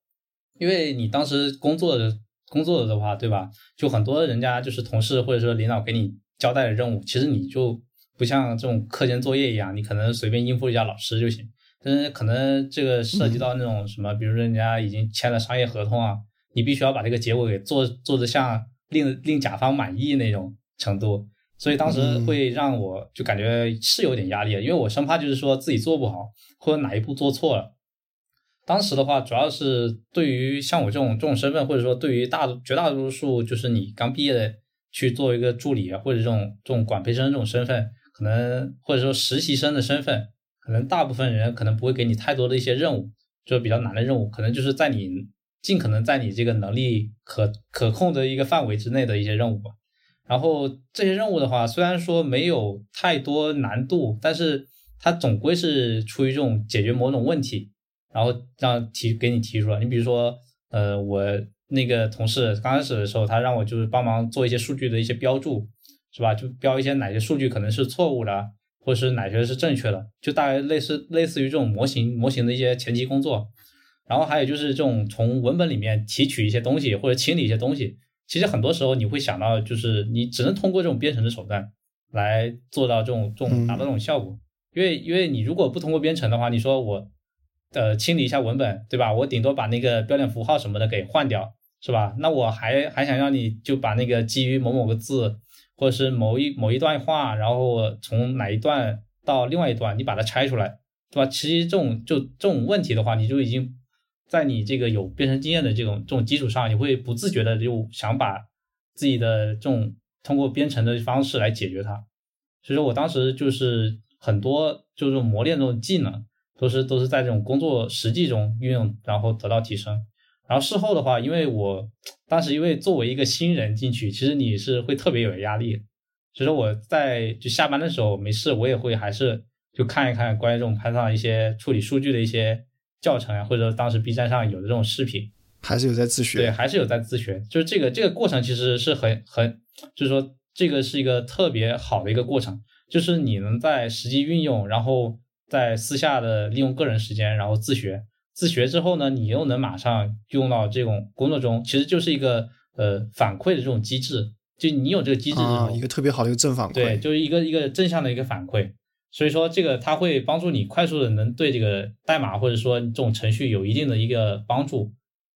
因为你当时工作的工作的话，对吧？就很多人家就是同事或者说领导给你交代的任务，其实你就不像这种课间作业一样，你可能随便应付一下老师就行。但是可能这个涉及到那种什么，比如说人家已经签了商业合同啊，你必须要把这个结果给做做的像令令甲方满意那种程度，所以当时会让我就感觉是有点压力，因为我生怕就是说自己做不好或者哪一步做错了。当时的话，主要是对于像我这种这种身份，或者说对于大绝大多数就是你刚毕业的去做一个助理啊或者这种这种管培生这种身份，可能或者说实习生的身份。可能大部分人可能不会给你太多的一些任务，就比较难的任务，可能就是在你尽可能在你这个能力可可控的一个范围之内的一些任务吧。然后这些任务的话，虽然说没有太多难度，但是它总归是出于这种解决某种问题，然后让提给你提出来。你比如说，呃，我那个同事刚开始的时候，他让我就是帮忙做一些数据的一些标注，是吧？就标一些哪些数据可能是错误的。或者是哪些是正确的，就大概类似类似于这种模型模型的一些前期工作，然后还有就是这种从文本里面提取一些东西或者清理一些东西，其实很多时候你会想到，就是你只能通过这种编程的手段来做到这种这种达到这种效果，因为因为你如果不通过编程的话，你说我呃清理一下文本，对吧？我顶多把那个标点符号什么的给换掉，是吧？那我还还想让你就把那个基于某某个字。或者是某一某一段话，然后从哪一段到另外一段，你把它拆出来，对吧？其实这种就这种问题的话，你就已经在你这个有编程经验的这种这种基础上，你会不自觉的就想把自己的这种通过编程的方式来解决它。所以说我当时就是很多就是磨练这种技能，都是都是在这种工作实际中运用，然后得到提升。然后事后的话，因为我当时因为作为一个新人进去，其实你是会特别有压力。所以说我在就下班的时候没事，我也会还是就看一看关于这种 Python 一些处理数据的一些教程啊，或者当时 B 站上有的这种视频，还是有在自学。对，还是有在自学。就是这个这个过程其实是很很，就是说这个是一个特别好的一个过程，就是你能在实际运用，然后在私下的利用个人时间，然后自学。自学之后呢，你又能马上用到这种工作中，其实就是一个呃反馈的这种机制。就你有这个机制之后，一个特别好的一个正反馈，对，就是一个一个正向的一个反馈。所以说这个它会帮助你快速的能对这个代码或者说这种程序有一定的一个帮助，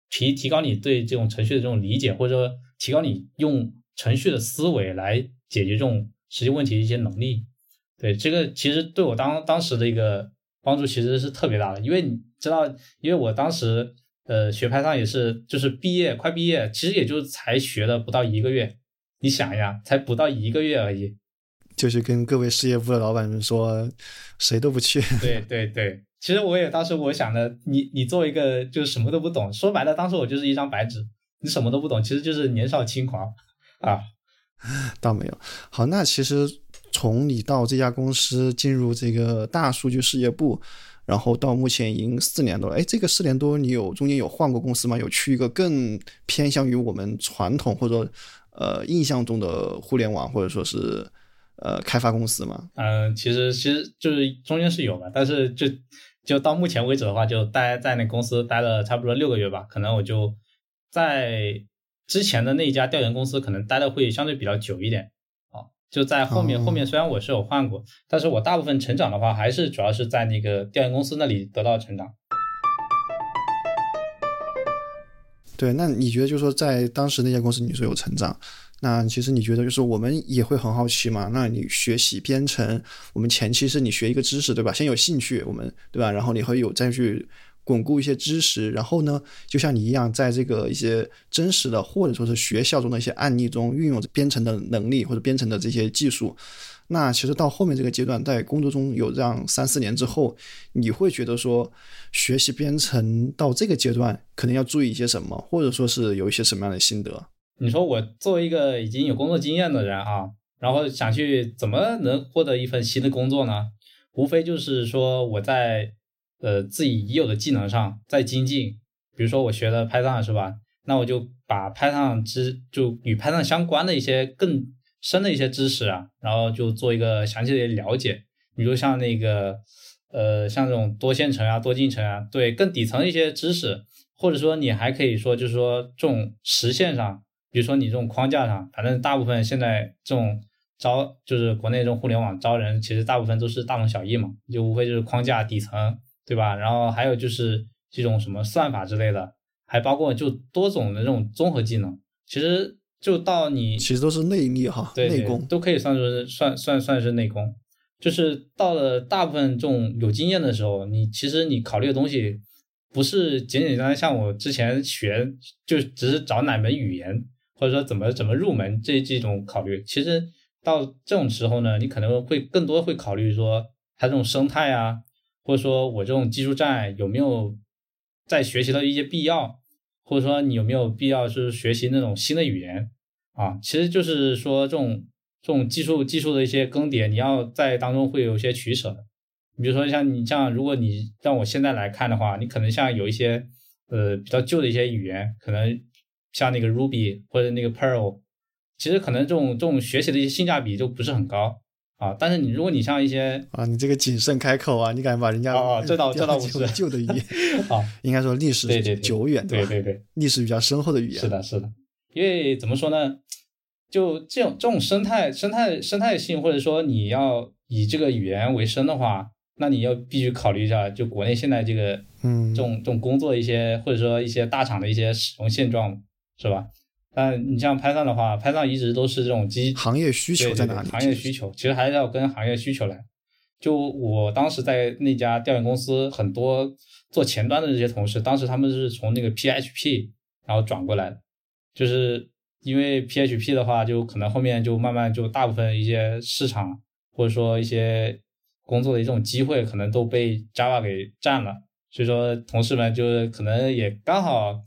提提高你对这种程序的这种理解，或者说提高你用程序的思维来解决这种实际问题的一些能力。对，这个其实对我当当时的一个帮助其实是特别大的，因为你。知道，因为我当时呃学派上也是，就是毕业快毕业，其实也就才学了不到一个月。你想呀，才不到一个月而已，就是跟各位事业部的老板们说，谁都不去。对对对，其实我也当时我想的，你你作为一个就是什么都不懂，说白了，当时我就是一张白纸，你什么都不懂，其实就是年少轻狂啊。倒没有。好，那其实从你到这家公司进入这个大数据事业部。然后到目前已经四年多了，哎，这个四年多你有中间有换过公司吗？有去一个更偏向于我们传统或者呃印象中的互联网或者说是呃开发公司吗？嗯，其实其实就是中间是有的，但是就就到目前为止的话，就待在那公司待了差不多六个月吧，可能我就在之前的那一家调研公司可能待的会相对比较久一点啊。就在后面，后面虽然我是有换过，但是我大部分成长的话，还是主要是在那个调研公司那里得到成长。对，那你觉得就是说，在当时那家公司你说有成长，那其实你觉得就是我们也会很好奇嘛？那你学习编程，我们前期是你学一个知识，对吧？先有兴趣，我们对吧？然后你会有再去。巩固一些知识，然后呢，就像你一样，在这个一些真实的或者说是学校中的一些案例中运用编程的能力或者编程的这些技术。那其实到后面这个阶段，在工作中有这样三四年之后，你会觉得说，学习编程到这个阶段可能要注意一些什么，或者说是有一些什么样的心得？你说我作为一个已经有工作经验的人啊，然后想去怎么能获得一份新的工作呢？无非就是说我在。呃，自己已有的技能上再精进，比如说我学的 Python 是吧？那我就把 Python 知就与 Python 相关的一些更深的一些知识啊，然后就做一个详细的了解。比如像那个呃，像这种多线程啊、多进程啊，对更底层的一些知识，或者说你还可以说，就是说这种实现上，比如说你这种框架上，反正大部分现在这种招，就是国内这种互联网招人，其实大部分都是大同小异嘛，就无非就是框架底层，对吧？然后还有就是这种什么算法之类的，还包括就多种的这种综合技能，其实。就到你其实都是内力哈，内功都可以算是算算算是内功。就是到了大部分这种有经验的时候，你其实你考虑的东西不是简简单单像我之前学，就只是找哪门语言或者说怎么怎么入门这这种考虑。其实到这种时候呢，你可能会更多会考虑说它这种生态啊，或者说我这种技术栈有没有在学习的一些必要。或者说你有没有必要是学习那种新的语言啊？其实就是说这种这种技术技术的一些更迭，你要在当中会有一些取舍。比如说像你像如果你让我现在来看的话，你可能像有一些呃比较旧的一些语言，可能像那个 Ruby 或者那个 Perl，其实可能这种这种学习的一些性价比就不是很高。啊，但是你如果你像一些啊，你这个谨慎开口啊，你敢把人家啊，这倒 这倒不是旧的语言啊，应该说历史久远，对对对，历史比较深厚的语言。是的，是的，因为怎么说呢，就这种这种生态生态生态性，或者说你要以这个语言为生的话，那你要必须考虑一下，就国内现在这个嗯，这种这种工作一些或者说一些大厂的一些使用现状，是吧？但你像 Python 的话，Python 一直都是这种基行业需求在哪里？行业需求其实还是要跟行业需求来。就我当时在那家调研公司，很多做前端的这些同事，当时他们是从那个 PHP 然后转过来的，就是因为 PHP 的话，就可能后面就慢慢就大部分一些市场或者说一些工作的一种机会，可能都被 Java 给占了，所以说同事们就是可能也刚好。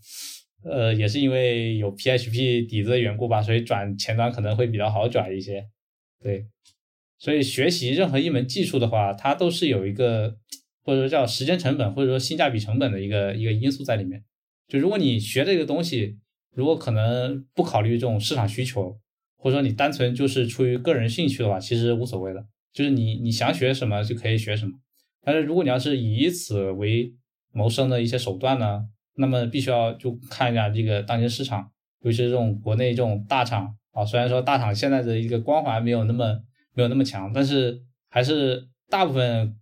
呃，也是因为有 PHP 底子的缘故吧，所以转前端可能会比较好转一些。对，所以学习任何一门技术的话，它都是有一个或者说叫时间成本或者说性价比成本的一个一个因素在里面。就如果你学这个东西，如果可能不考虑这种市场需求，或者说你单纯就是出于个人兴趣的话，其实无所谓的，就是你你想学什么就可以学什么。但是如果你要是以此为谋生的一些手段呢？那么必须要就看一下这个当前市场，尤其是这种国内这种大厂啊，虽然说大厂现在的一个光环没有那么没有那么强，但是还是大部分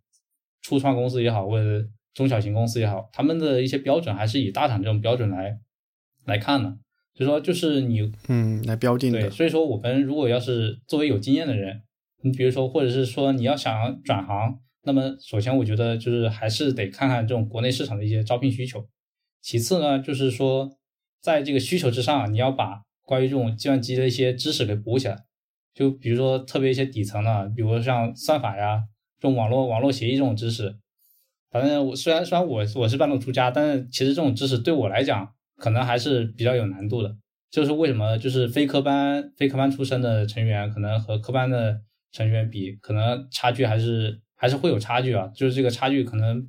初创公司也好，或者中小型公司也好，他们的一些标准还是以大厂这种标准来来看的。所以说，就是你嗯来标定的。对，所以说我们如果要是作为有经验的人，你比如说，或者是说你要想转行，那么首先我觉得就是还是得看看这种国内市场的一些招聘需求。其次呢，就是说，在这个需求之上，你要把关于这种计算机的一些知识给补起来。就比如说，特别一些底层的，比如像算法呀，这种网络网络协议这种知识。反正我虽然虽然我我是半路出家，但是其实这种知识对我来讲，可能还是比较有难度的。就是为什么，就是非科班非科班出身的成员，可能和科班的成员比，可能差距还是还是会有差距啊。就是这个差距可能。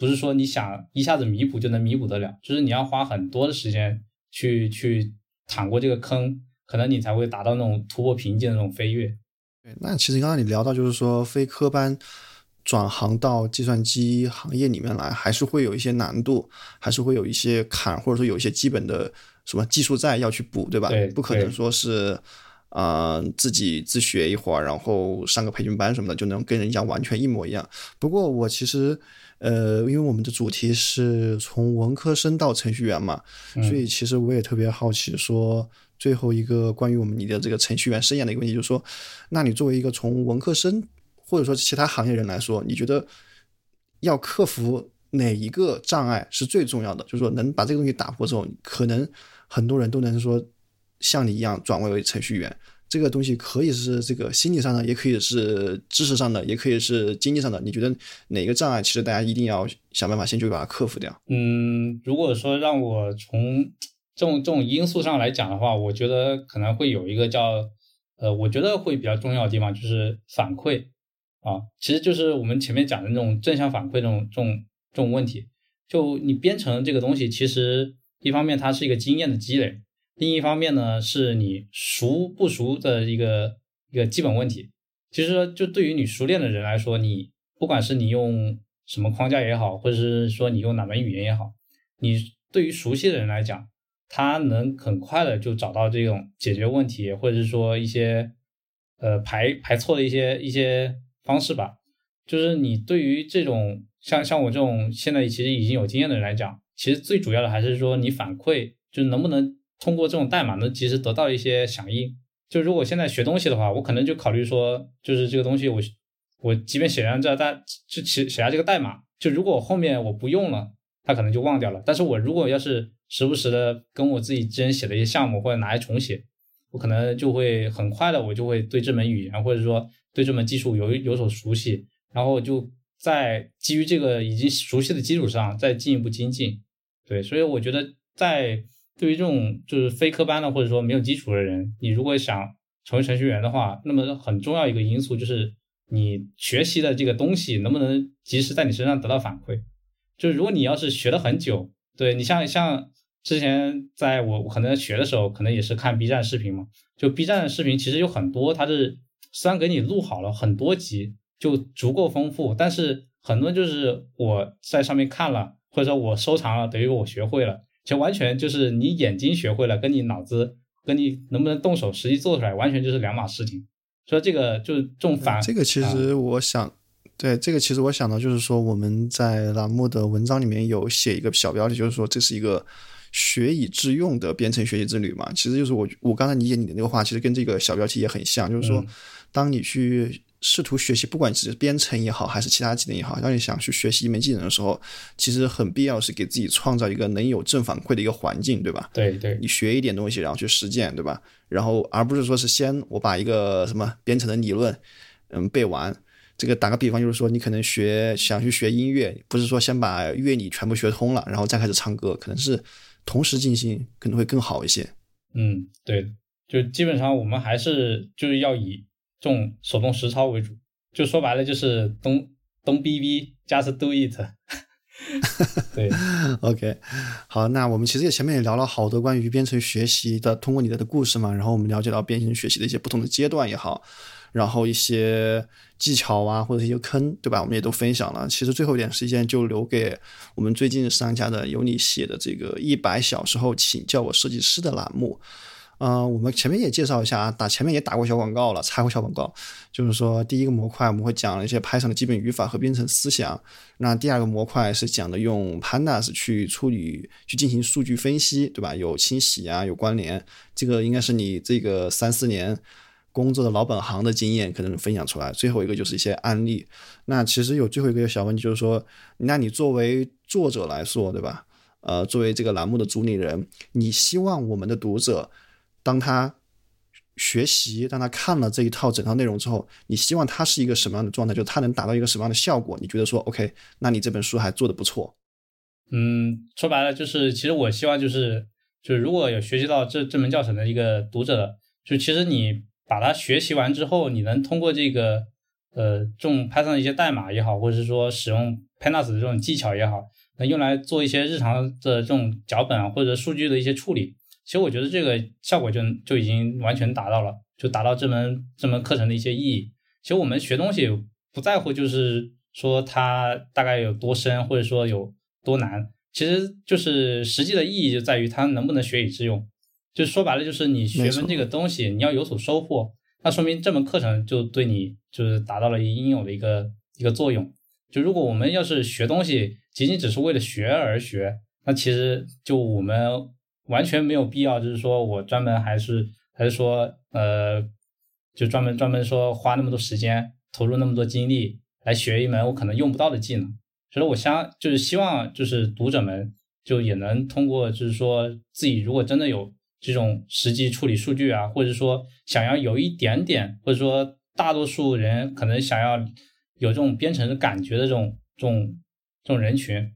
不是说你想一下子弥补就能弥补得了，就是你要花很多的时间去去趟过这个坑，可能你才会达到那种突破瓶颈的那种飞跃。对，那其实刚刚你聊到，就是说非科班转行到计算机行业里面来，还是会有一些难度，还是会有一些坎，或者说有一些基本的什么技术债要去补，对吧？对，不可能说是啊自己自学一会儿，然后上个培训班什么的就能跟人家完全一模一样。不过我其实。呃，因为我们的主题是从文科生到程序员嘛，所以其实我也特别好奇，说最后一个关于我们你的这个程序员生涯的一个问题，就是说，那你作为一个从文科生或者说其他行业人来说，你觉得要克服哪一个障碍是最重要的？就是说，能把这个东西打破之后，可能很多人都能说像你一样转为为程序员。这个东西可以是这个心理上的，也可以是知识上的，也可以是经济上的。你觉得哪个障碍，其实大家一定要想办法先去把它克服掉？嗯，如果说让我从这种这种因素上来讲的话，我觉得可能会有一个叫呃，我觉得会比较重要的地方就是反馈啊，其实就是我们前面讲的那种正向反馈这种这种这种问题。就你编程这个东西，其实一方面它是一个经验的积累。另一方面呢，是你熟不熟的一个一个基本问题。其实就对于你熟练的人来说，你不管是你用什么框架也好，或者是说你用哪门语言也好，你对于熟悉的人来讲，他能很快的就找到这种解决问题，或者是说一些呃排排错的一些一些方式吧。就是你对于这种像像我这种现在其实已经有经验的人来讲，其实最主要的还是说你反馈，就是能不能通过这种代码能及时得到一些响应。就如果现在学东西的话，我可能就考虑说，就是这个东西我我即便写上这代就写写下这个代码，就如果后面我不用了，它可能就忘掉了。但是我如果要是时不时的跟我自己之前写的一些项目或者拿来重写，我可能就会很快的我就会对这门语言或者说对这门技术有有所熟悉。然后就在基于这个已经熟悉的基础上，再进一步精进。对，所以我觉得在对于这种就是非科班的或者说没有基础的人，你如果想成为程序员的话，那么很重要一个因素就是你学习的这个东西能不能及时在你身上得到反馈。就是如果你要是学了很久，对你像像之前在我可能学的时候，可能也是看 B 站视频嘛，就 B 站的视频其实有很多，它是虽然给你录好了很多集。就足够丰富，但是很多就是我在上面看了，或者说我收藏了，等于我学会了，其实完全就是你眼睛学会了，跟你脑子，跟你能不能动手实际做出来，完全就是两码事情。所以这个就是这种反，这个其实我想，对这个其实我想到就是说我们在栏目的文章里面有写一个小标题，就是说这是一个学以致用的编程学习之旅嘛。其实就是我我刚才理解你的那个话，其实跟这个小标题也很像，就是说当你去。试图学习，不管是编程也好，还是其他技能也好，当你想去学习一门技能的时候，其实很必要是给自己创造一个能有正反馈的一个环境，对吧？对对，你学一点东西，然后去实践，对吧？然后而不是说是先我把一个什么编程的理论，嗯，背完。这个打个比方，就是说你可能学想去学音乐，不是说先把乐理全部学通了，然后再开始唱歌，可能是同时进行，可能会更好一些。嗯，对，就基本上我们还是就是要以。这种手动实操为主，就说白了就是东东逼逼加是 do it。对，OK，好，那我们其实也前面也聊了好多关于编程学习的，通过你的的故事嘛，然后我们了解到编程学习的一些不同的阶段也好，然后一些技巧啊或者一些坑，对吧？我们也都分享了。其实最后一点时间就留给我们最近上架的由你写的这个一百小时后请叫我设计师的栏目。嗯，我们前面也介绍一下啊，打前面也打过小广告了，插过小广告，就是说第一个模块我们会讲一些 Python 的基本语法和编程思想，那第二个模块是讲的用 Pandas 去处理、去进行数据分析，对吧？有清洗啊，有关联，这个应该是你这个三四年工作的老本行的经验可能分享出来。最后一个就是一些案例，那其实有最后一个小问题就是说，那你作为作者来说，对吧？呃，作为这个栏目的主理人，你希望我们的读者。当他学习，当他看了这一套整套内容之后，你希望他是一个什么样的状态？就他能达到一个什么样的效果？你觉得说，OK，那你这本书还做的不错。嗯，说白了就是，其实我希望就是，就是如果有学习到这这门教程的一个读者，就其实你把它学习完之后，你能通过这个呃，这种 Python 的一些代码也好，或者是说使用 Pandas 的这种技巧也好，能用来做一些日常的这种脚本啊，或者数据的一些处理。其实我觉得这个效果就就已经完全达到了，就达到这门这门课程的一些意义。其实我们学东西不在乎就是说它大概有多深，或者说有多难，其实就是实际的意义就在于它能不能学以致用。就说白了，就是你学门这个东西，你要有所收获，那说明这门课程就对你就是达到了应有的一个一个作用。就如果我们要是学东西仅仅只是为了学而学，那其实就我们。完全没有必要，就是说我专门还是还是说，呃，就专门专门说花那么多时间，投入那么多精力来学一门我可能用不到的技能。所以，我相就是希望就是读者们就也能通过，就是说自己如果真的有这种实际处理数据啊，或者说想要有一点点，或者说大多数人可能想要有这种编程的感觉的这种这种这种人群，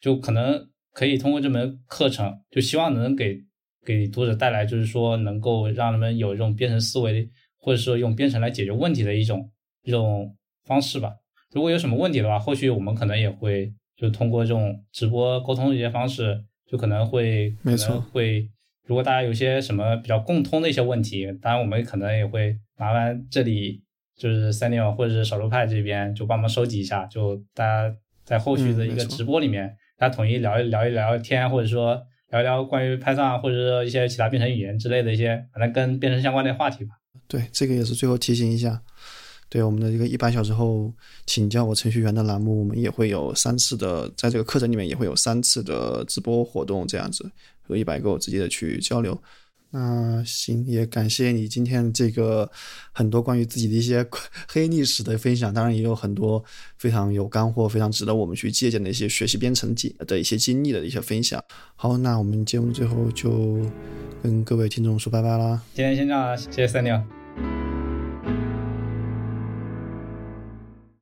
就可能。可以通过这门课程，就希望能给给读者带来，就是说能够让他们有这种编程思维，或者说用编程来解决问题的一种一种方式吧。如果有什么问题的话，后续我们可能也会就通过这种直播沟通的一些方式，就可能会没错会。如果大家有些什么比较共通的一些问题，当然我们可能也会麻烦这里就是三六或者是少数派这边就帮忙收集一下，就大家在后续的一个直播里面，大家统一聊一聊一聊天，或者说聊一聊关于 Python 或者说一些其他编程语言之类的一些，反正跟编程相关的话题吧。对，这个也是最后提醒一下。对我们的一个一百小时后请教我程序员的栏目，我们也会有三次的，在这个课程里面也会有三次的直播活动，这样子和一百个直接的去交流。那行，也感谢你今天这个很多关于自己的一些 黑历史的分享，当然也有很多非常有干货、非常值得我们去借鉴的一些学习编程经的一些经历的一些分享。好，那我们节目最后就跟各位听众说拜拜啦。今天先这样，谢谢三六。